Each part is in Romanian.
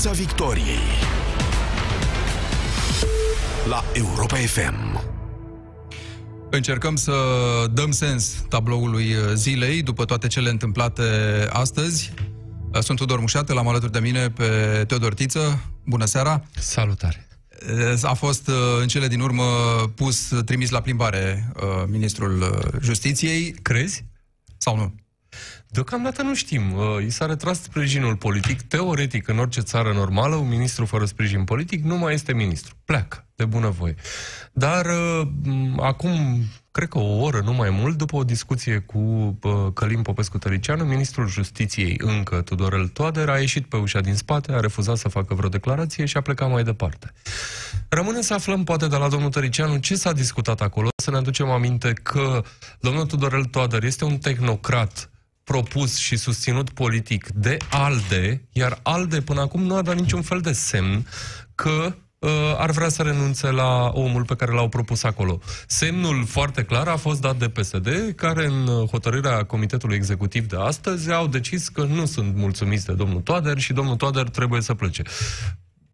Piața Victoriei la Europa FM. Încercăm să dăm sens tabloului zilei după toate cele întâmplate astăzi. Sunt Tudor Mușate, l-am alături de mine pe Teodor Tiță. Bună seara! Salutare! A fost în cele din urmă pus, trimis la plimbare ministrul justiției. Crezi? Sau nu? Deocamdată nu știm. I s-a retras sprijinul politic. Teoretic, în orice țară normală, un ministru fără sprijin politic nu mai este ministru. Pleacă, de bunăvoie. Dar acum, cred că o oră, nu mai mult, după o discuție cu Călim Popescu-Tăricianu, ministrul justiției, încă Tudorel Toader, a ieșit pe ușa din spate, a refuzat să facă vreo declarație și a plecat mai departe. Rămâne să aflăm, poate, de la domnul Tăricianu ce s-a discutat acolo, să ne aducem aminte că domnul Tudorel Toader este un tehnocrat propus și susținut politic de ALDE, iar ALDE până acum nu a dat niciun fel de semn că uh, ar vrea să renunțe la omul pe care l-au propus acolo. Semnul foarte clar a fost dat de PSD, care în hotărârea Comitetului Executiv de astăzi au decis că nu sunt mulțumiți de domnul Toader și domnul Toader trebuie să plece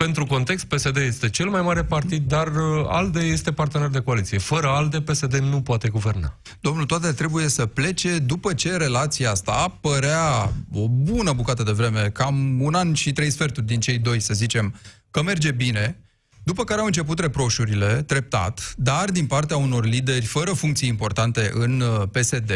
pentru context, PSD este cel mai mare partid, dar uh, ALDE este partener de coaliție. Fără ALDE, PSD nu poate guverna. Domnul Toate trebuie să plece după ce relația asta părea o bună bucată de vreme, cam un an și trei sferturi din cei doi, să zicem, că merge bine, după care au început reproșurile, treptat, dar din partea unor lideri fără funcții importante în uh, PSD,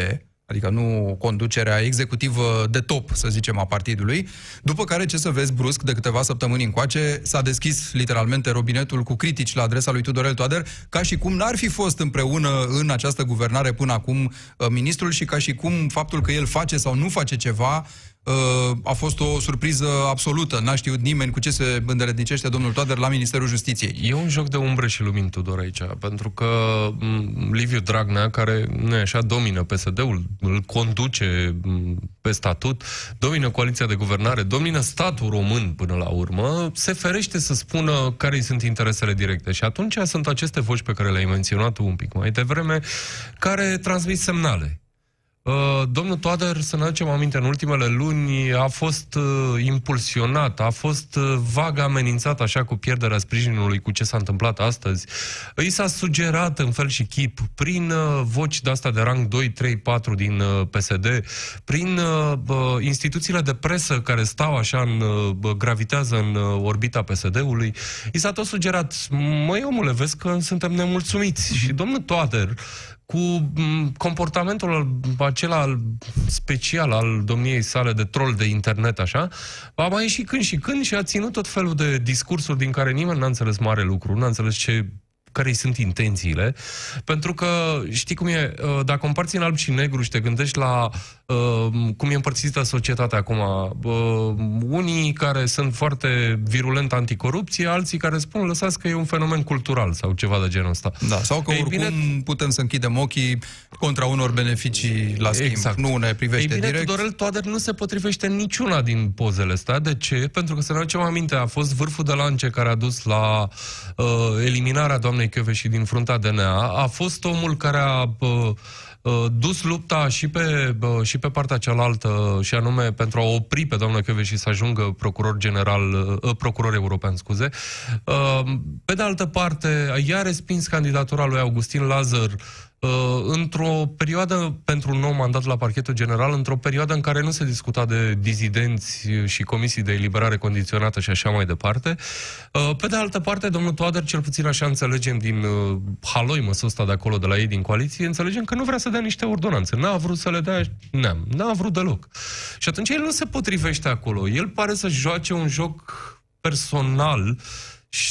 adică nu conducerea executivă de top, să zicem, a partidului, după care, ce să vezi, brusc, de câteva săptămâni încoace, s-a deschis literalmente robinetul cu critici la adresa lui Tudorel Toader, ca și cum n-ar fi fost împreună în această guvernare până acum uh, ministrul și ca și cum faptul că el face sau nu face ceva Uh, a fost o surpriză absolută. N-a știut nimeni cu ce se îndeletnicește domnul Toader la Ministerul Justiției. E un joc de umbră și lumini, Tudor, aici, pentru că Liviu Dragnea, care nu e așa, domină PSD-ul, îl conduce pe statut, domină coaliția de guvernare, domină statul român până la urmă, se ferește să spună care sunt interesele directe. Și atunci sunt aceste voci pe care le-ai menționat un pic mai devreme, care transmit semnale Uh, domnul Toader, să ne aducem aminte, în ultimele luni a fost uh, impulsionat, a fost uh, vag amenințat așa cu pierderea sprijinului cu ce s-a întâmplat astăzi. Îi s-a sugerat în fel și chip, prin uh, voci de asta de rang 2, 3, 4 din uh, PSD, prin uh, instituțiile de presă care stau așa, în, uh, gravitează în uh, orbita PSD-ului, i s-a tot sugerat, măi omule, vezi că suntem nemulțumiți. Și domnul Toader, cu comportamentul acela special al domniei sale de troll de internet, așa, a mai ieșit când și când și a ținut tot felul de discursuri din care nimeni n-a înțeles mare lucru, n-a înțeles ce care sunt intențiile, pentru că știi cum e, uh, dacă împarți în alb și negru și te gândești la uh, cum e împărțită societatea acum, uh, unii care sunt foarte virulent anticorupție, alții care spun lăsați că e un fenomen cultural sau ceva de genul ăsta. Da, sau că Ei oricum bine, putem să închidem ochii contra unor beneficii la schimb. Exact. Nu ne privește Ei bine, direct. Tudorel Toader nu se potrivește niciuna din pozele astea. De ce? Pentru că să ne aducem aminte, a fost vârful de lance care a dus la uh, eliminarea doamnei și din frunta DNA, a fost omul care a uh, uh, dus lupta și pe, uh, și pe partea cealaltă, și anume pentru a opri pe doamna și să ajungă procuror general, uh, procuror european, scuze. Uh, pe de altă parte, i-a respins candidatura lui Augustin Lazar uh, într-o perioadă, pentru un nou mandat la parchetul general, într-o perioadă în care nu se discuta de dizidenți și comisii de eliberare condiționată și așa mai departe. Uh, pe de altă parte, domnul Toader, cel puțin așa înțelegem din uh, haloi măsul ăsta de acolo, de la ei din coaliție, înțelegem că nu vrea să dea niște ordonanțe. N-a vrut să le dea, n-am, n-a vrut deloc. Și atunci el nu se potrivește acolo. El pare să joace un joc personal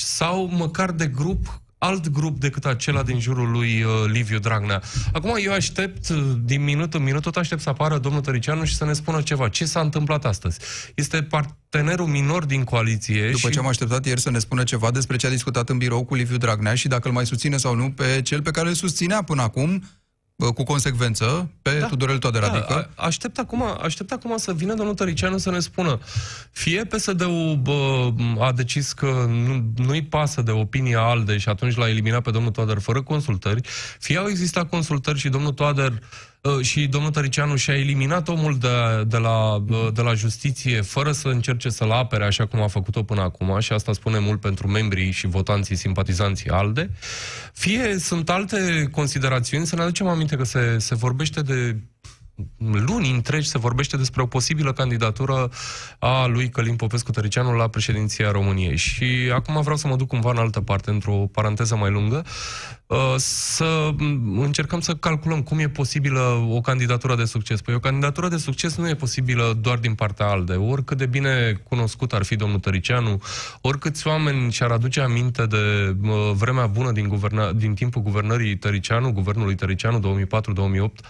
sau măcar de grup alt grup decât acela din jurul lui uh, Liviu Dragnea. Acum eu aștept, uh, din minut în minut, tot aștept să apară domnul Tăricianu și să ne spună ceva. Ce s-a întâmplat astăzi? Este partenerul minor din coaliție După și... ce am așteptat ieri să ne spună ceva despre ce a discutat în birou cu Liviu Dragnea și dacă îl mai susține sau nu pe cel pe care îl susținea până acum, cu consecvență pe da, Tudorel Toader, da, adică... Aștept acum, aștept acum să vină domnul Tăricianu să ne spună. Fie PSD-ul bă, a decis că nu, nu-i pasă de opinia ALDE și atunci l-a eliminat pe domnul Toader fără consultări, fie au existat consultări și domnul Toader uh, și domnul Tăricianu și-a eliminat omul de, de, la, uh, de la justiție fără să încerce să-l apere așa cum a făcut-o până acum și asta spune mult pentru membrii și votanții, simpatizanții ALDE, fie sunt alte considerațiuni, să ne aducem aminte că se, se vorbește de luni întregi se vorbește despre o posibilă candidatură a lui Călim Popescu Tăricianu la președinția României. Și acum vreau să mă duc cumva în altă parte, într-o paranteză mai lungă, uh, să încercăm să calculăm cum e posibilă o candidatură de succes. Păi o candidatură de succes nu e posibilă doar din partea ALDE. Oricât de bine cunoscut ar fi domnul Tăricianu, oricâți oameni și-ar aduce aminte de uh, vremea bună din, guverna- din timpul guvernării Tăricianu, guvernului Tăricianu 2004-2008,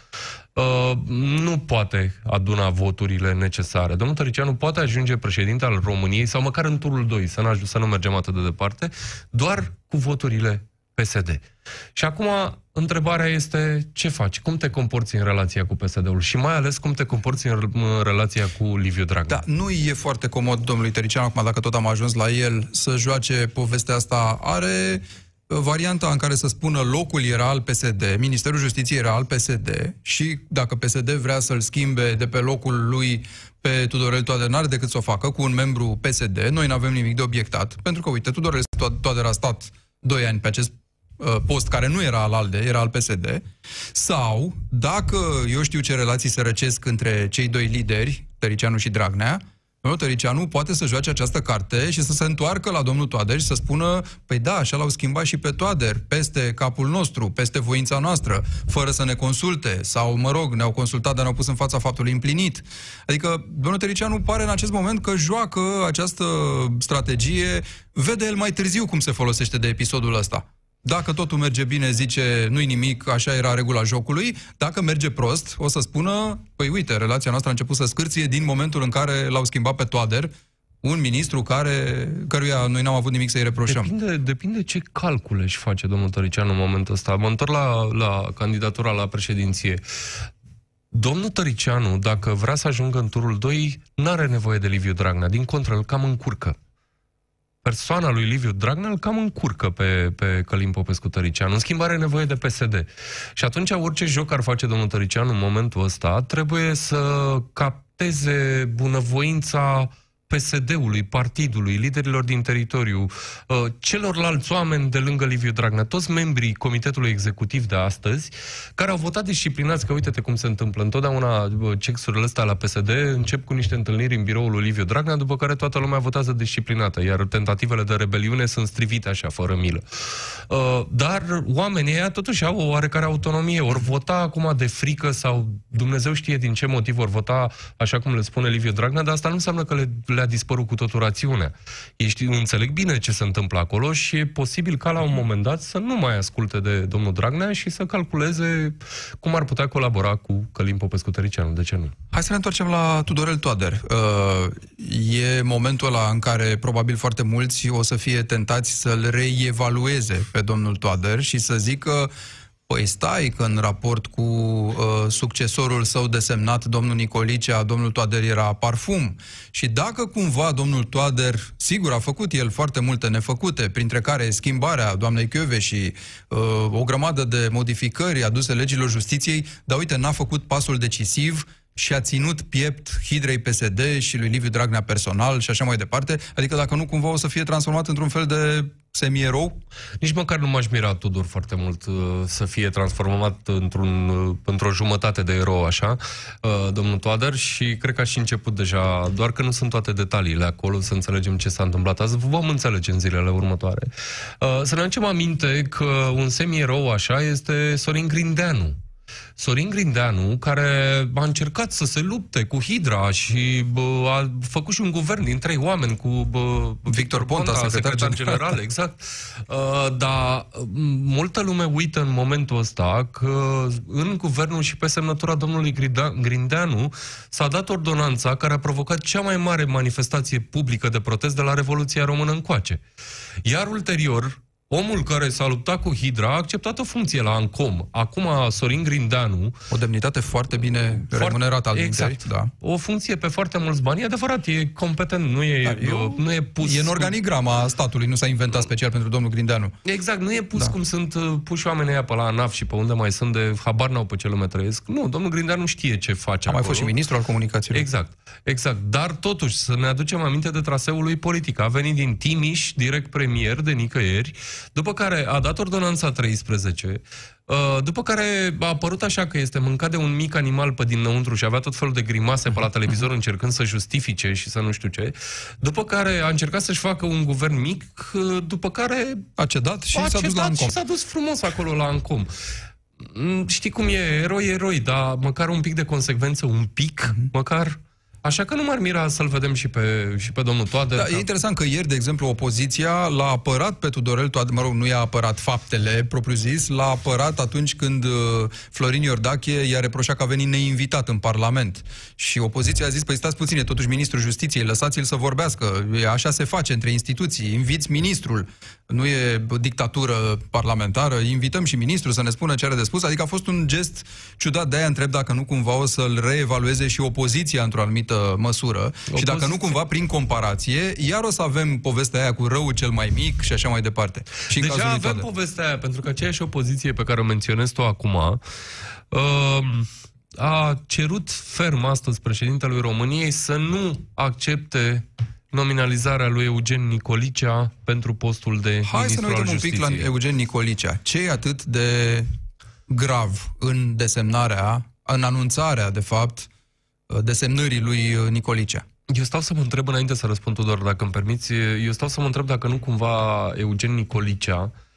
Uh, nu poate aduna voturile necesare. Domnul Tăricianu poate ajunge președinte al României, sau măcar în turul 2, să nu, să nu mergem atât de departe, doar cu voturile PSD. Și acum, întrebarea este ce faci? Cum te comporți în relația cu PSD-ul? Și mai ales cum te comporți în relația cu Liviu Dragnea? Da, nu e foarte comod domnului Tăricianu, acum dacă tot am ajuns la el, să joace povestea asta. Are varianta în care să spună locul era al PSD, Ministerul Justiției era al PSD și dacă PSD vrea să-l schimbe de pe locul lui pe Tudorel Toader, n-are decât să o facă cu un membru PSD. Noi nu avem nimic de obiectat, pentru că, uite, Tudorel Toader a stat 2 ani pe acest uh, post care nu era al ALDE, era al PSD, sau dacă eu știu ce relații se răcesc între cei doi lideri, Tăricianu și Dragnea, Domnul Tăricianu poate să joace această carte și să se întoarcă la domnul Toader și să spună, păi da, așa l-au schimbat și pe Toader, peste capul nostru, peste voința noastră, fără să ne consulte, sau, mă rog, ne-au consultat, dar ne-au pus în fața faptului împlinit. Adică, domnul Tăricianu pare în acest moment că joacă această strategie, vede el mai târziu cum se folosește de episodul ăsta. Dacă totul merge bine, zice, nu-i nimic, așa era regula jocului. Dacă merge prost, o să spună, păi uite, relația noastră a început să scârție din momentul în care l-au schimbat pe Toader, un ministru care, căruia noi n-am avut nimic să-i reproșăm. Depinde, depinde ce calcule își face domnul Tăricianu în momentul ăsta. Mă întorc la, la candidatura la președinție. Domnul Tăricianu, dacă vrea să ajungă în turul 2, n-are nevoie de Liviu Dragnea. Din contră, îl cam încurcă persoana lui Liviu Dragnea îl cam încurcă pe, pe Călim Popescu Tăricianu. În schimb, are nevoie de PSD. Și atunci, orice joc ar face domnul Tăricianu în momentul ăsta, trebuie să capteze bunăvoința PSD-ului, partidului, liderilor din teritoriu, uh, celorlalți oameni de lângă Liviu Dragnea, toți membrii Comitetului Executiv de astăzi, care au votat disciplinați, că uite-te cum se întâmplă, întotdeauna uh, cexurile astea la PSD încep cu niște întâlniri în biroul lui Liviu Dragnea, după care toată lumea votează disciplinată, iar tentativele de rebeliune sunt strivite așa, fără milă. Uh, dar oamenii ăia totuși au o oarecare autonomie, ori vota acum de frică sau Dumnezeu știe din ce motiv vor vota așa cum le spune Liviu Dragnea, dar asta nu înseamnă că le le-a dispărut cu totul rațiunea. Ești, înțeleg bine ce se întâmplă acolo și e posibil ca la un moment dat să nu mai asculte de domnul Dragnea și să calculeze cum ar putea colabora cu Călim Popescu Tăricianu. De ce nu? Hai să ne întoarcem la Tudorel Toader. Uh, e momentul ăla în care probabil foarte mulți o să fie tentați să-l reevalueze pe domnul Toader și să zică Păi stai că în raport cu uh, succesorul său desemnat, domnul Nicolicea, domnul Toader era parfum. Și dacă cumva domnul Toader, sigur, a făcut el foarte multe nefăcute, printre care schimbarea doamnei Chiove și uh, o grămadă de modificări aduse legilor justiției, dar uite, n-a făcut pasul decisiv și a ținut piept Hidrei PSD și lui Liviu Dragnea personal și așa mai departe. Adică dacă nu, cumva o să fie transformat într-un fel de semi-erou? Nici măcar nu m-aș mira, Tudor, foarte mult uh, să fie transformat într-un, uh, într-o jumătate de erou, așa, uh, domnul Toader, și cred că a și început deja, doar că nu sunt toate detaliile acolo, să înțelegem ce s-a întâmplat azi. Vom înțelege în zilele următoare. Să ne aducem aminte că un semi-erou, așa, este Sorin Grindeanu, Sorin Grindeanu, care a încercat să se lupte cu Hidra și bă, a făcut și un guvern din trei oameni cu bă, Victor Ponta, Ponta secretar, secretar general, general exact. Uh, dar multă lume uită în momentul ăsta că în guvernul și pe semnătura domnului Grindeanu s-a dat ordonanța care a provocat cea mai mare manifestație publică de protest de la Revoluția Română încoace. Iar ulterior, Omul care s-a luptat cu Hidra a acceptat o funcție la ANCOM. Acum Sorin Grindeanu... O demnitate foarte bine remunerată al Exact. da. O funcție pe foarte mulți bani. E adevărat, e competent, nu e, Dar eu- nu e pus... E în organigrama statului, nu s-a inventat special pentru domnul Grindeanu. Exact, nu e pus Da. da. cum sunt uh, puși oamenii aia pe la ANAF și pe unde mai sunt de habar n-au pe ce lume trăiesc. Nu, domnul Grindeanu știe ce face A mai acolo. fost și ministru al comunicațiilor. Exact, exact. Dar totuși să ne aducem aminte de traseul lui politic. A venit din Timiș, direct premier de nicăieri, după care a dat ordonanța 13, uh, după care a apărut așa că este mâncat de un mic animal pe dinăuntru și avea tot felul de grimase pe la televizor încercând să justifice și să nu știu ce. După care a încercat să-și facă un guvern mic, uh, după care A cedat și a s-a dus la acceptat Ancom. și s-a dus frumos acolo la Ancom. Mm, Știi cum e, eroi, eroi, dar măcar un pic de consecvență, un pic, Mhm. măcar... Așa că nu m-ar mira să-l vedem și pe, și pe domnul Toader. Da, ca- e interesant că ieri, de exemplu, opoziția l-a apărat pe Tudorel Toader, mă rog, nu i-a apărat faptele, propriu-zis, l-a apărat atunci când uh, Florin Iordache i-a reproșat că a venit neinvitat în Parlament. Și opoziția a zis, păi stați puțin, e totuși ministrul justiției, lăsați-l să vorbească, E, așa se face între instituții, inviți ministrul, nu e dictatură parlamentară, invităm și ministrul să ne spună ce are de spus, adică a fost un gest ciudat, de-aia întreb dacă nu cumva o să-l reevalueze și opoziția într-o anumită măsură și dacă nu cumva prin comparație, iar o să avem povestea aia cu răul cel mai mic și așa mai departe. Și în Deja cazul lui avem Toader. povestea aia, pentru că aceeași opoziție pe care o menționezi tu acum uh, a cerut ferm astăzi președintelui României să nu accepte nominalizarea lui Eugen Nicolicea pentru postul de Hai să ministru ne uităm al un pic la justiției. Eugen Nicolicea. Ce e atât de grav în desemnarea, în anunțarea, de fapt, desemnării lui Nicolicea? Eu stau să mă întreb înainte să răspund, Tudor, dacă îmi permiți, eu stau să mă întreb dacă nu cumva Eugen Nicolicea uh,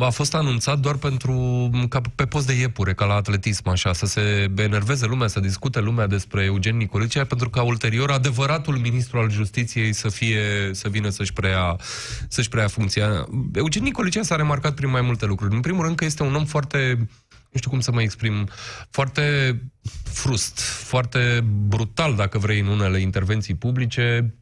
a fost anunțat doar pentru ca pe post de iepure, ca la atletism, așa, să se enerveze lumea, să discute lumea despre Eugen Nicolicea, pentru ca ulterior adevăratul ministru al justiției să fie, să vină să-și preia, să-și preia funcția. Eugen Nicolicea s-a remarcat prin mai multe lucruri. În primul rând că este un om foarte nu știu cum să mă exprim, foarte frust, foarte brutal, dacă vrei, în unele intervenții publice.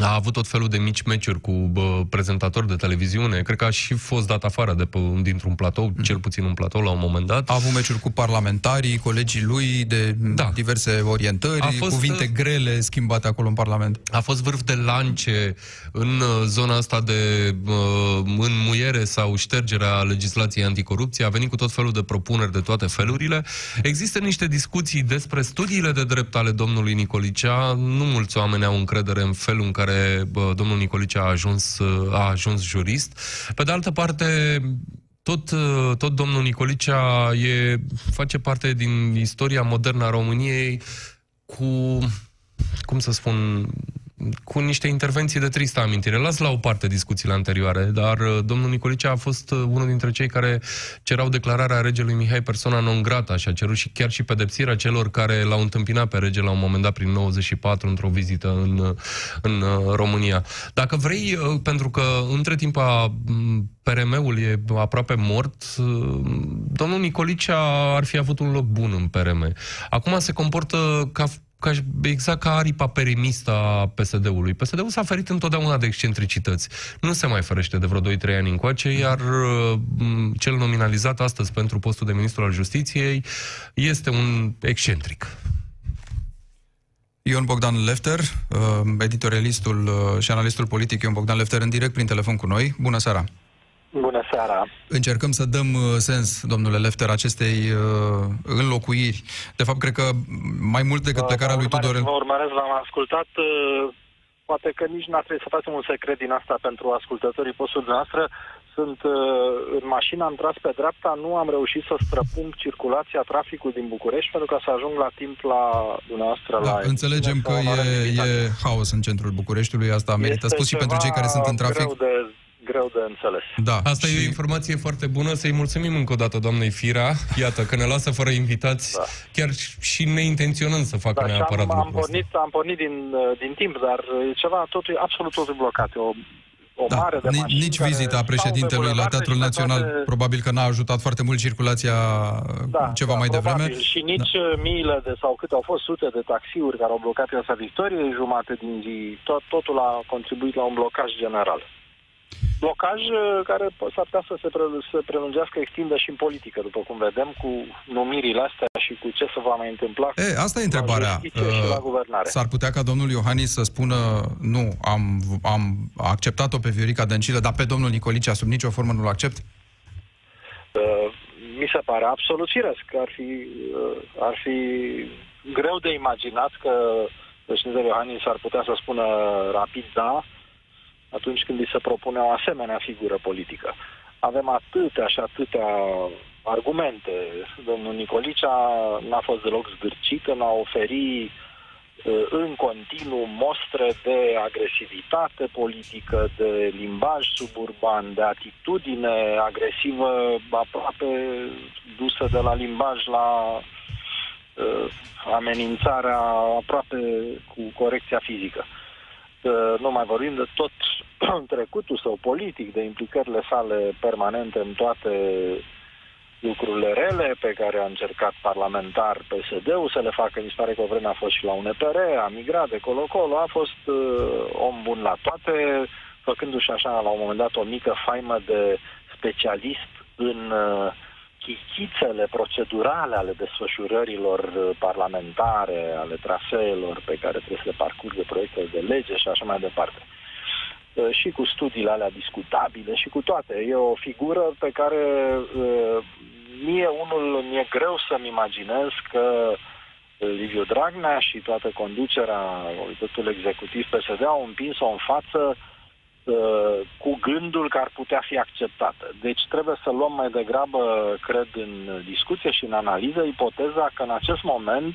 A avut tot felul de mici meciuri cu bă, prezentatori de televiziune. Cred că a și fost dat afară de pe, dintr-un platou, cel puțin un platou la un moment dat. A avut meciuri cu parlamentarii, colegii lui, de Da. diverse orientări, A fost, cuvinte uh, grele schimbate acolo în Parlament. A fost vârf de lance în uh, zona asta de uh, înmuiere sau ștergerea legislației anticorupție. A venit cu tot felul de propuneri de toate felurile. Există niște discuții despre studiile de drept ale domnului Nicolicea. Nu mulți oameni au încredere în felul în care bă, domnul Nicolicea a ajuns, uh, a ajuns jurist. Pe de altă parte, tot, uh, tot domnul Nicolicea e, face parte din istoria modernă a României cu, cum să spun, cu niște intervenții de tristă amintire. Las la o parte discuțiile anterioare, dar uh, domnul Nicolicea a fost uh, unul dintre cei care cerau declararea regelui Mihai persoana non grata și a cerut și chiar și pedepsirea celor care l-au întâmpinat pe rege la un moment dat prin 94 într-o vizită în, uh, în uh, România. Dacă vrei, uh, pentru că între timp a, m, PRM-ul e aproape mort, uh, domnul Nicolicea ar fi avut un loc bun în PRM. Acum se comportă ca ca, exact ca aripa perimistă a PSD-ului. PSD-ul s-a ferit întotdeauna de excentricități. Nu se mai ferește de vreo 2-3 ani încoace, iar uh, m, cel nominalizat astăzi pentru postul de ministru al justiției este un excentric. Ion Bogdan Lefter, uh, editorialistul uh, și analistul politic Ion Bogdan Lefter, în direct prin telefon cu noi. Bună seara! Bună seara! Încercăm să dăm uh, sens, domnule Lefter, acestei uh, înlocuiri. De fapt, cred că mai mult decât plecarea lui Vă urmăresc- Tudorel... Vă urmăresc, v-am ascultat. uh, Poate că nici n-ar trebui să facem un secret din asta pentru ascultătorii postului noastră. Sunt uh, în mașină, am tras pe dreapta, nu am reușit să străpung circulația, traficul din București pentru ca să ajung la timp la dumneavoastră. Da, la înțelegem că emisiune, să e, onorăm e invitația. haos în centrul Bucureștiului, asta merită Este spus și pentru cei care sunt în ceva trafic. Greu de, greu de înțeles. Da, Asta e o informație foarte bună. Să-i mulțumim încă o dată doamnei Fira. Iată, că ne lasă fără invitați, Da. chiar și neintenționând să facă Da, și neapărat am, am, lucrul ăsta. pornit, am pornit din, uh, din timp, dar e ceva totul, absolut totul blocat. E o, o Da, mare de ni- mașini nici care vizita stau pe președintelui la bulevarde Teatrul și pe Național toate- probabil că n-a ajutat foarte mult circulația da, ceva da, mai devreme. probabil. Și nici da. miile de, sau câte au fost sute de taxiuri care au blocat piața Victoriei, jumate din zi, tot, totul a contribuit la un blocaj general. Blocaj uh, care po- s-ar putea să se, pre- se prelungească, extindă și în politică, după cum vedem, cu numirile astea și cu ce se va mai întâmpla E, asta e întrebarea. la justiție și la Uh, guvernare. S-ar putea ca domnul Iohannis să spună nu, am, am acceptat-o pe Viorica Dăncilă, dar pe domnul Nicolicea sub nicio formă nu-l accept? Uh, mi se pare absolut firesc. Ar fi, uh, ar fi greu de imaginat că președintele Iohannis ar putea să spună rapid da atunci când îi se propune o asemenea figură politică. Avem atâtea și atâtea argumente. Domnul Nicolicea n-a fost deloc zgârcit în a oferi uh, în continuu mostre de agresivitate politică, de limbaj suburban, de atitudine agresivă aproape dusă de la limbaj la uh, amenințarea aproape cu corecția fizică. Uh, nu mai vorbim de tot trecutul său politic, de implicările sale permanente în toate lucrurile rele pe care a încercat parlamentar PSD-ul să le facă. Mi se pare că o vreme a fost și la UNPR, a migrat de colo-colo, a fost uh, om bun la toate, făcându-și așa la un moment dat o mică faimă de specialist în uh, chichițele procedurale ale desfășurărilor uh, parlamentare, ale traseelor pe care trebuie să le parcurgă proiectele de lege și așa mai departe. Uh, și cu studiile alea discutabile și cu toate. E o figură pe care uh, mie unul mi-e greu să-mi imaginez că Liviu Dragnea și toată conducerea Comitetului Executiv PSD au împins-o în față uh, cu gândul că ar putea fi acceptată. Deci trebuie să luăm mai degrabă, cred, în discuție și în analiză ipoteza că în acest moment,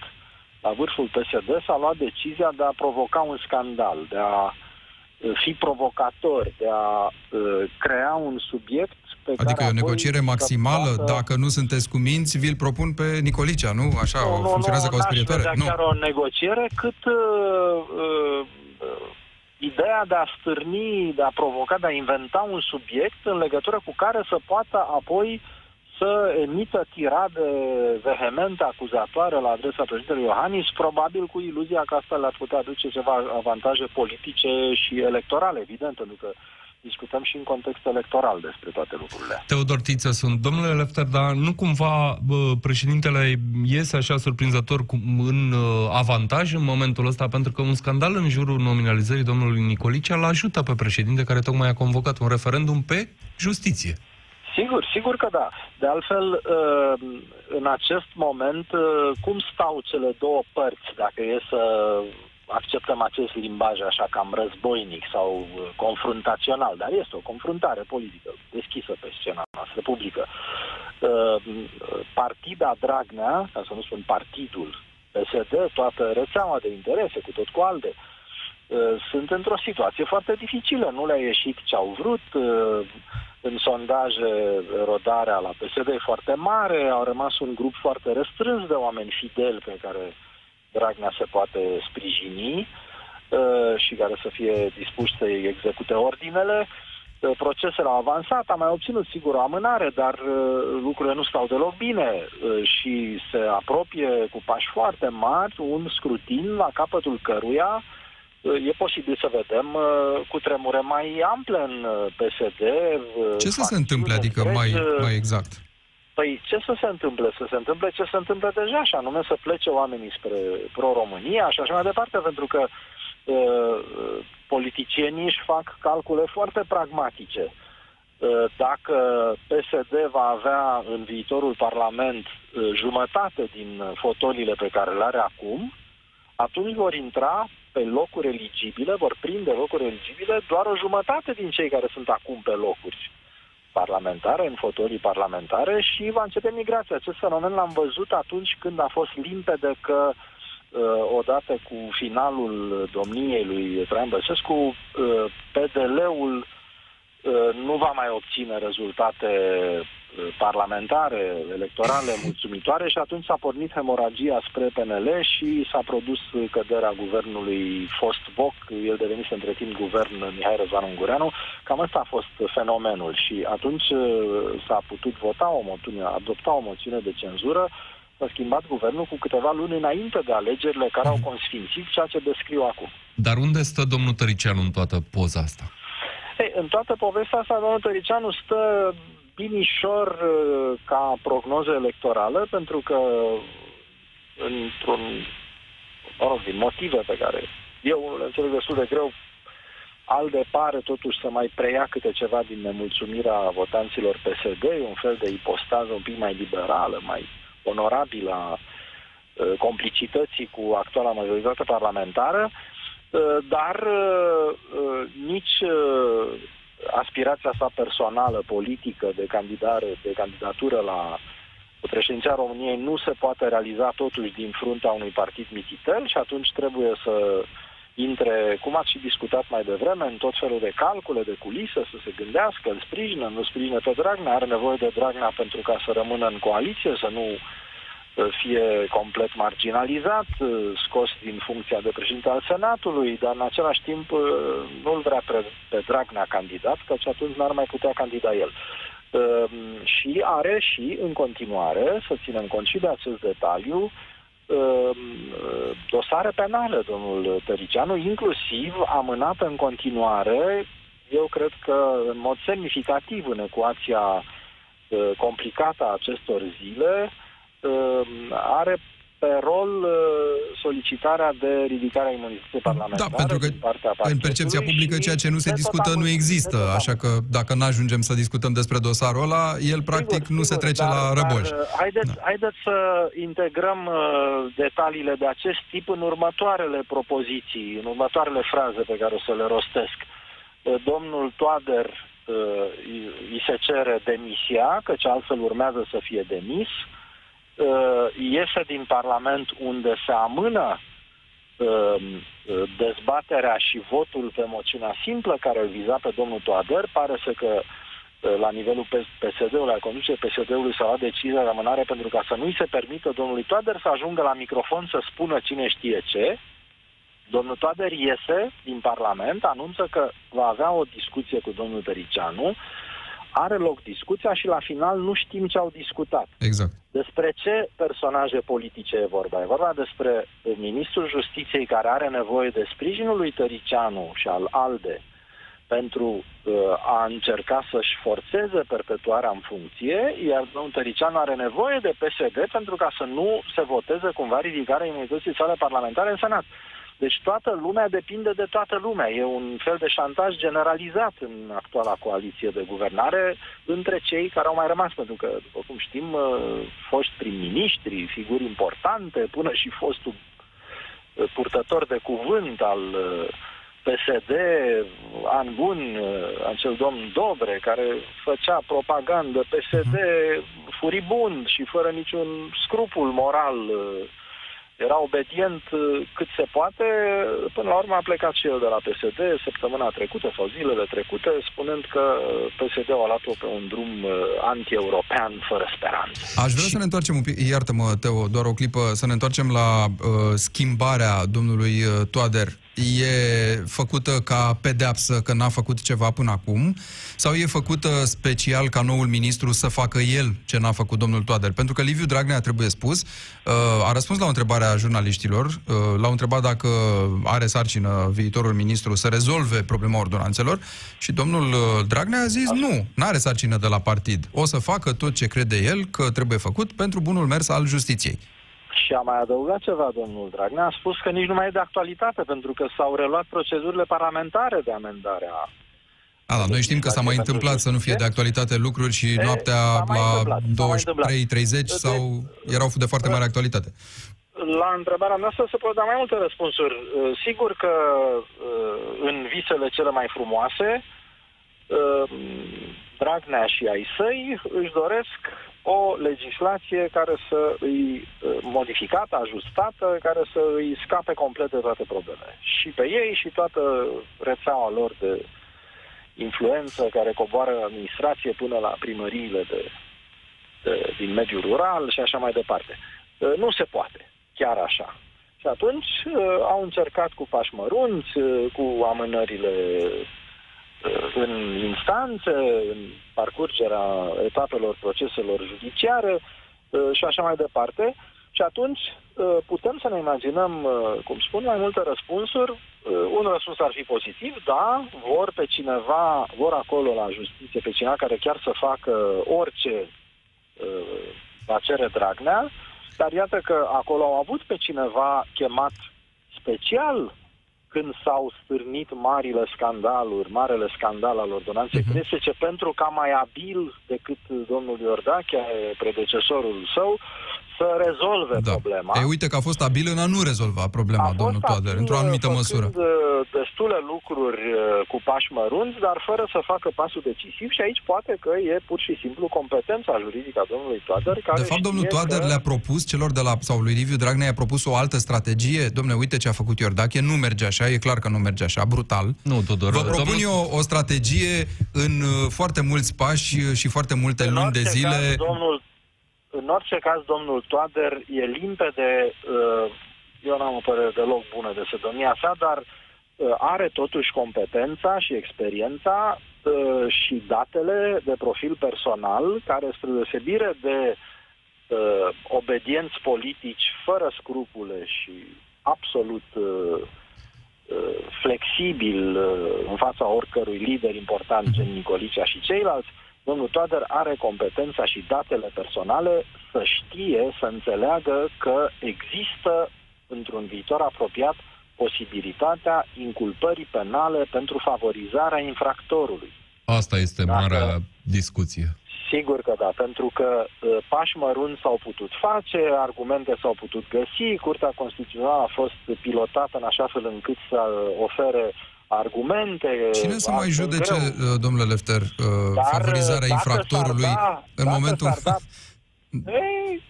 la vârful PSD, s-a luat decizia de a provoca un scandal, de a uh, fi provocator, de a uh, crea un subiect pe Adică care e o apoi negociere să maximală, poată- dacă nu sunteți cuminți, vi-l propun pe Nicolicea, nu? Așa, nu, nu, funcționează nu, ca o n-aș spirietoare? vedea Nu. chiar o negociere, cât uh, uh, uh, ideea de a stârni, de a provoca, de a inventa un subiect în legătură cu care să poată apoi să emită tirade vehemente, acuzatoare la adresa președintelui Iohannis, probabil cu iluzia că asta le-ar putea aduce ceva avantaje politice și electorale, evident, pentru că discutăm și în context electoral despre toate lucrurile. Teodor Tiță sunt. Domnule Lefter, dar nu cumva bă, președintele iese așa surprinzător cu, în uh, avantaj în momentul ăsta, pentru că un scandal în jurul nominalizării domnului Nicolicea îl ajută pe președinte care tocmai a convocat un referendum pe justiție. Sigur, sigur că da. De altfel, uh, în acest moment, uh, cum stau cele două părți, dacă e să acceptăm acest limbaj așa cam războinic sau uh, confruntațional, dar este o confruntare politică deschisă pe scena noastră publică. Uh, Partida Dragnea, ca să nu spun partidul PSD, toată rețeaua de interese, cu tot cu alte, uh, sunt într-o situație foarte dificilă. Nu le-a ieșit ce au vrut. uh, În sondaje, rodarea la PSD e foarte mare. Au rămas un grup foarte restrâns de oameni fideli pe care Dragnea se poate sprijini uh, și care să fie dispuși să-i execute ordinele. Uh, Procesele au avansat, a mai obținut sigur o amânare, dar uh, lucrurile nu stau deloc bine uh, și se apropie cu pași foarte mari un scrutin la capătul căruia uh, e posibil să vedem uh, cu tremure mai ample în uh, PSD. uh, Ce să se facțiuni întâmple, adică întregi, mai, uh, mai exact? Păi ce să se întâmple? Să se întâmple ce se întâmplă deja, și anume să plece oamenii spre pro-România și așa mai departe, pentru că uh, politicienii își fac calcule foarte pragmatice. Uh, dacă PSD va avea în viitorul Parlament uh, jumătate din fotolile pe care le are acum, atunci vor intra pe locuri eligibile, vor prinde locuri eligibile doar o jumătate din cei care sunt acum pe locuri parlamentare, în fotolii parlamentare și va începe migrația. Acest fenomen l-am văzut atunci când a fost limpede că uh, odată cu finalul domniei lui Traian Băsescu, uh, PDL-ul uh, nu va mai obține rezultate uh, parlamentare, electorale mulțumitoare și atunci s-a pornit hemoragia spre PNL și s-a produs căderea guvernului fost Boc, el devenise între timp guvern Mihai Răzvan Ungureanu. Cam ăsta a fost fenomenul și atunci uh, s-a putut vota o moțiune, adopta o moțiune de cenzură s-a schimbat guvernul cu câteva luni înainte de alegerile care au consfințit ceea ce descriu acum. Dar unde stă domnul Tăricianu în toată poza asta? Ei, în toată povestea asta, domnul Tăricianu stă binișor uh, ca prognoză electorală, pentru că într-un, mă rog, din motive pe care eu le înțeleg destul de greu, ALDE pare totuși să mai preia câte ceva din nemulțumirea votanților PSD, un fel de ipostază un pic mai liberală, mai onorabilă a uh, complicității cu actuala majoritate parlamentară, uh, dar nici aspirația sa personală, politică, de, candidare, de candidatură la președinția României nu se poate realiza totuși din fruntea unui partid mititel și atunci trebuie să intre, cum ați și discutat mai devreme, în tot felul de calcule, de culise, să se gândească, îl sprijină, nu sprijină pe Dragnea, are nevoie de Dragnea pentru ca să rămână în coaliție, să nu fie complet marginalizat, scos din funcția de președinte al Senatului, dar în același timp nu-l vrea pe Dragnea candidat, căci atunci n-ar mai putea candida el. Ehm, și are și, în continuare, să ținem cont și de acest detaliu, ehm, dosare penale, domnul Tăricianu, inclusiv amânată în continuare, eu cred că în mod semnificativ în ecuația complicată a acestor zile, Uh, are pe rol uh, solicitarea de ridicare a imunității parlamentare da, pentru că în percepția publică ceea ce nu se discută nu există, așa că dacă nu ajungem să discutăm despre dosarul ăla, el practic sigur, nu sigur, se trece dar, la răboș. Dar, uh, haideți, da. haideți să integrăm uh, detaliile de acest tip în următoarele propoziții, în următoarele fraze pe care o să le rostesc. Uh, domnul Toader uh, îi se cere demisia, căci altfel urmează să fie demis. Uh, Uh, iese din Parlament unde se amână uh, dezbaterea și votul pe moțiunea simplă care îl viza pe domnul Toader, pare să că uh, la nivelul PSD-ului, la conducerea PSD-ului s-a luat decizia de amânare pentru ca să nu-i se permită domnului Toader să ajungă la microfon să spună cine știe ce. Domnul Toader iese din Parlament, anunță că va avea o discuție cu domnul Tăricianu, are loc discuția și la final nu știm ce au discutat. Exact. Despre ce personaje politice e vorba? E vorba despre ministrul justiției care are nevoie de sprijinul lui Tăricianu și al ALDE pentru uh, a încerca să-și forțeze perpetuarea în funcție, iar domnul Tăricianu are nevoie de PSD pentru ca să nu se voteze cumva ridicarea imunității sale parlamentare în Senat. Deci toată lumea depinde de toată lumea. E un fel de șantaj generalizat în actuala coaliție de guvernare între cei care au mai rămas, pentru că, după cum știm, uh, foști prim-ministri, figuri importante, până și fostul uh, purtător de cuvânt al uh, PSD, an bun, acel domn Dobre, care făcea propagandă PSD mhm. furibund și fără niciun scrupul moral era obedient uh, cât se poate, până la urmă a plecat și el de la PSD săptămâna trecută sau zilele trecute, spunând că PSD-ul a luat-o pe un drum uh, anti-european fără speranță. Aș vrea și... să ne întoarcem un pic, iartă-mă, Teo, doar o clipă, să ne întoarcem la uh, schimbarea domnului uh, Toader e făcută ca pedeapsă că n-a făcut ceva până acum sau e făcută special ca noul ministru să facă el ce n-a făcut domnul Toader? Pentru că Liviu Dragnea, trebuie spus, uh, a răspuns la o întrebare a jurnaliștilor, uh, l-au întrebat dacă are sarcină viitorul ministru să rezolve problema ordonanțelor și domnul uh, Dragnea a zis nu, n-are sarcină de la partid. O să facă tot ce crede el că trebuie făcut pentru bunul mers al justiției. Și a mai adăugat ceva domnul Dragnea, a spus că nici nu mai e de actualitate, pentru că s-au reluat procedurile parlamentare de amendare a a, da, noi știm că s-a mai întâmplat să nu fie de actualitate lucruri și e, noaptea la 23.30 sau erau de foarte mare actualitate. La întrebarea noastră se pot da mai multe răspunsuri. Uh, sigur că uh, în visele cele mai frumoase, uh, Dragnea și ai săi își doresc o legislație care să îi modificată, ajustată, care să îi scape complet de toate problemele. Și pe ei și toată rețeaua lor de influență care coboară administrație până la primăriile de, de, din mediul rural și așa mai departe. Nu se poate, chiar așa. Și atunci au încercat cu pași mărunți, cu amânările în instanțe, în parcurgerea etapelor proceselor judiciare uh, și așa mai departe. Și atunci uh, putem să ne imaginăm, uh, cum spun, mai multe răspunsuri Uh, un răspuns ar fi pozitiv, da, vor pe cineva, vor acolo la justiție pe cineva care chiar să facă orice uh, va cere Dragnea, dar iată că acolo au avut pe cineva chemat special când s-au stârnit marile scandaluri, marele scandal al ordonanței uh-huh. Cresece, pentru ca mai abil decât domnul Iordache, predecesorul său, să rezolve da. problema. Ei, uite că a fost abil în a nu rezolva problema, a domnul Toader, într-o anumită măsură. Uh, destule lucruri uh, cu pași mărunți, dar fără să facă pasul decisiv și aici poate că e pur și simplu competența juridică a domnului Toader. Care de fapt, domnul Toader că... le-a propus celor de la, sau lui Liviu Dragnea i-a propus o altă strategie. Domne, uite ce a făcut Iordache, nu merge așa, e clar că nu merge așa, brutal. Nu, Tudor. Vă propun domnul... eu o, o strategie în uh, foarte mulți pași și foarte multe în luni de zile. Caz, domnul în orice caz, domnul Toader e limpede, uh, eu n-am o părere deloc bună de domnia sa, dar uh, are totuși competența și experiența uh, și datele de profil personal, care, spre deosebire de obedienți politici fără scrupule și absolut flexibil în fața oricărui lider important, gen Nicolicea și ceilalți, domnul Toader are competența și datele personale să știe, să înțeleagă că există într-un viitor apropiat posibilitatea inculpării penale pentru favorizarea infractorului. Asta este Dacă, marea discuție. Sigur că da, pentru că uh, pași mărunți s-au putut face, argumente s-au putut găsi, Curtea Constituțională a fost pilotată în așa fel încât să ofere argumente. Cine să mai judece, greu. Uh, domnule Lefter, uh, Dar, favorizarea infractorului da, în momentul... Da, ei,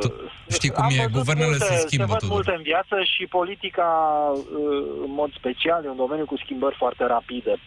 tu știi cum e, guvernele multe, se schimbă. Se văd multe în viață și politica, în mod special, e un domeniu cu schimbări foarte rapide.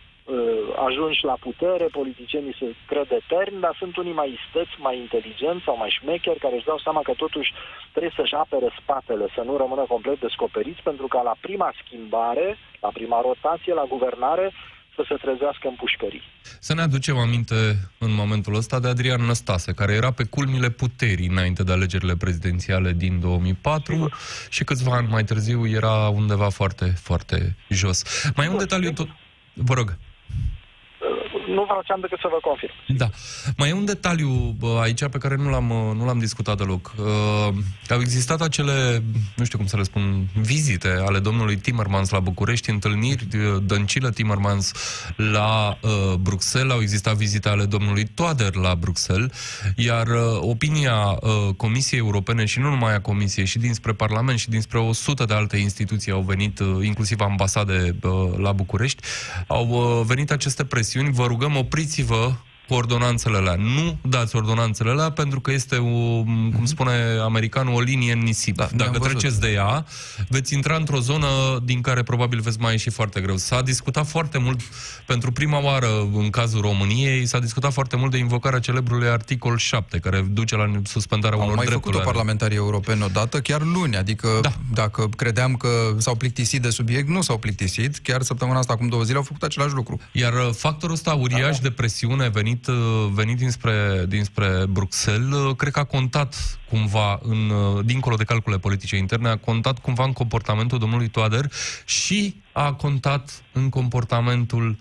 Ajungi la putere, politicienii se cred eterni, dar sunt unii mai isteți, mai inteligenți sau mai șmecheri care își dau seama că totuși trebuie să-și apere spatele, să nu rămână complet descoperiți, pentru că la prima schimbare, la prima rotație, la guvernare, să se trezească în pușcării. Să ne aducem aminte în momentul ăsta de Adrian Năstase, care era pe culmile puterii înainte de alegerile prezidențiale din 2004 Sigur. și câțiva ani mai târziu era undeva foarte, foarte jos. Mai e un detaliu tot... Vă rog nu am decât să vă confirm. Da. Mai e un detaliu aici pe care nu l-am, nu l-am discutat deloc. Uh, au existat acele, nu știu cum să le spun, vizite ale domnului Timmermans la București, întâlniri, uh, Dăncilă Timmermans la uh, Bruxelles, au existat vizite ale domnului Toader la Bruxelles, iar uh, opinia uh, Comisiei Europene și nu numai a Comisiei, și dinspre Parlament și dinspre o sută de alte instituții au venit, uh, inclusiv ambasade uh, la București, au uh, venit aceste presiuni, vă rug rugăm, opriți-vă cu ordonanțele alea. Nu dați ordonanțele alea pentru că este, o, cum spune americanul, o linie în nisip. Da, Dacă treceți de ea, veți intra într-o zonă din care probabil veți mai ieși foarte greu. S-a discutat foarte mult, pentru prima oară în cazul României, s-a discutat foarte mult de invocarea celebrului articol 7, care duce la suspendarea Au unor mai drepturi. făcut-o parlamentarii europeni odată, chiar luni, adică da. dacă credeam că s-au plictisit de subiect, nu s-au plictisit, chiar săptămâna asta, acum două zile, au făcut același lucru. Iar factorul ăsta uriaș da, da. de presiune venit venit, uh, venit dinspre, dinspre Bruxelles, uh, cred că a contat cumva, în, uh, dincolo de calcule politice interne, a contat cumva în comportamentul domnului Toader și a contat în comportamentul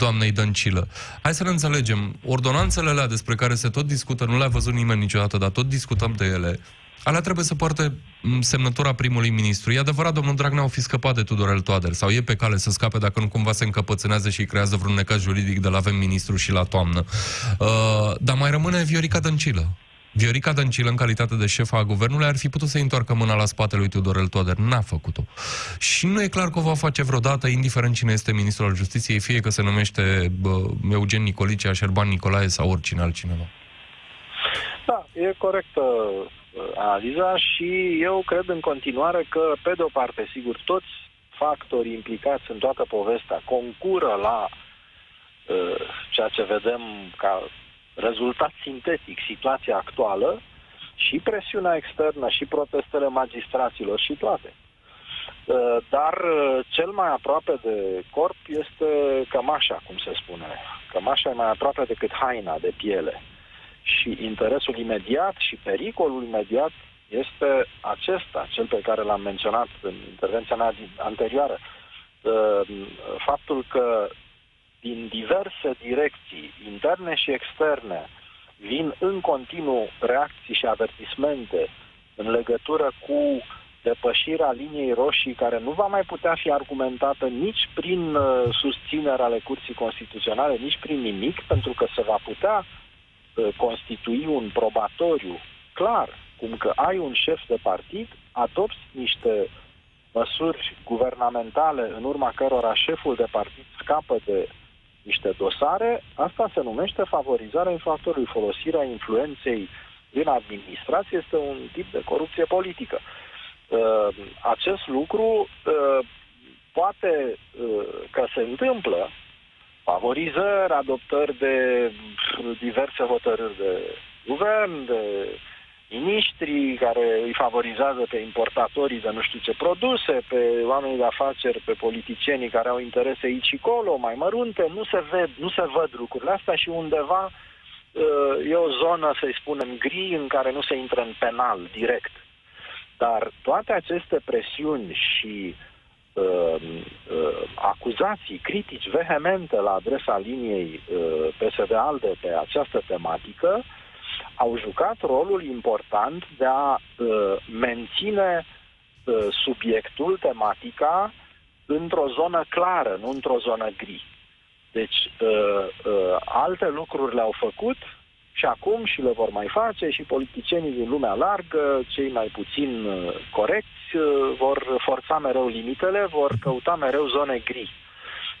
doamnei Dăncilă. Hai să ne înțelegem. Ordonanțele alea despre care se tot discută, nu le-a văzut nimeni niciodată, dar tot discutăm de ele. Alea trebuie să poarte semnătura primului ministru. E adevărat, domnul Dragnea au fi scăpat de Tudorel Toader sau e pe cale să scape dacă nu cumva se încăpățânează și creează vreun necaz juridic de la avem ministru și la toamnă. Uh, dar mai rămâne Viorica Dăncilă. Viorica Dăncilă, în calitate de șefa a guvernului, ar fi putut să întoarcă mâna la spatele lui Tudorel Toader. N-a făcut-o. Și nu e clar că o va face vreodată, indiferent cine este ministrul al justiției, fie că se numește bă, Eugen Nicolice, Șerban Nicolae sau oricine altcineva. Da, e corectă analiza și eu cred în continuare că, pe de o parte, sigur, toți factorii implicați în toată povestea concură la uh, ceea ce vedem ca rezultat sintetic situația actuală și presiunea externă și protestele magistraților și toate. Uh, dar uh, cel mai aproape de corp este cămașa, cum se spune. Cămașa e mai aproape decât haina de piele. Și interesul imediat și pericolul imediat este acesta, cel pe care l-am menționat în intervenția mea anterioară. uh, faptul că din diverse direcții, interne și externe, vin în continuu reacții și avertismente în legătură cu depășirea liniei roșii care nu va mai putea fi argumentată nici prin uh, susținerea ale Curții Constituționale, nici prin nimic, pentru că se va putea uh, constitui un probatoriu clar, cum că ai un șef de partid, adopți niște măsuri guvernamentale în urma cărora șeful de partid scapă de niște dosare, asta se numește favorizarea infractorului. Folosirea influenței din administrație este un tip de corupție politică. Uh, acest lucru uh, poate uh, că se întâmplă favorizări, adoptări de diverse hotărâri de guvern, de miniștri care îi favorizează pe importatorii de nu știu ce produse, pe oamenii de afaceri, pe politicienii care au interese aici și acolo, mai mărunte, nu se, ved, nu se văd lucrurile astea și undeva e o zonă, să-i spunem, gri în care nu se intră în penal direct. Dar toate aceste presiuni și uh, uh, acuzații, critici vehemente la adresa liniei uh, PSD-ALDE pe această tematică au jucat rolul important de a uh, menține uh, subiectul, tematica, într-o zonă clară, nu într-o zonă gri. Deci, uh, uh, alte lucruri le-au făcut, și acum și le vor mai face și politicienii din lumea largă, cei mai puțin uh, corecți, uh, vor forța mereu limitele, vor căuta mereu zone gri.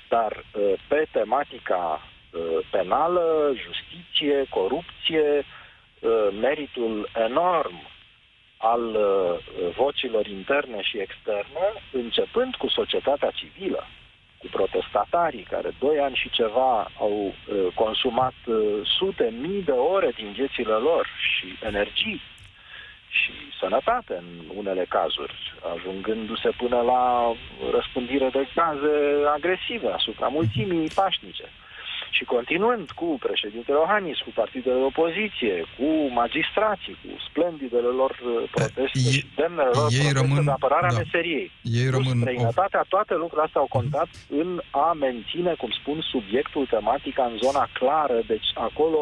Dar uh, pe tematica penală, justiție, corupție, meritul enorm al vocilor interne și externe, începând cu societatea civilă, cu protestatarii care doi ani și ceva au uh, consumat uh, sute mii de ore din viețile lor și energii și sănătate în unele cazuri, ajungându-se până la răspândire de gaze agresive asupra mulțimii pașnice. Și continuând cu președintele Ohanis, cu partidele de opoziție, cu magistrații, cu splendidele lor uh, proteste e, și demnele lor ei proteste rămân, de apărare a da, meseriei. Ei rămân străinătatea, toate lucrurile astea au contat în a menține, cum spun, subiectul, tematica în zona clară, deci acolo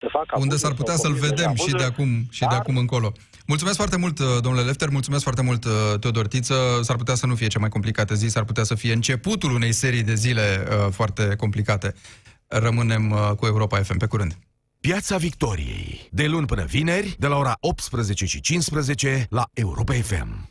se fac Unde s-ar putea să-l vedem și de acum, și de acum încolo. Mulțumesc foarte mult, uh, domnule Lefter, mulțumesc foarte mult, uh, Teodor Tiță. S-ar putea să nu fie cea mai complicată zi, s-ar putea să fie începutul unei serii de zile uh, foarte complicate rămânem uh, cu Europa FM. Pe curând! Piața Victoriei. De luni până vineri, de la ora 18 și 15 la Europa FM.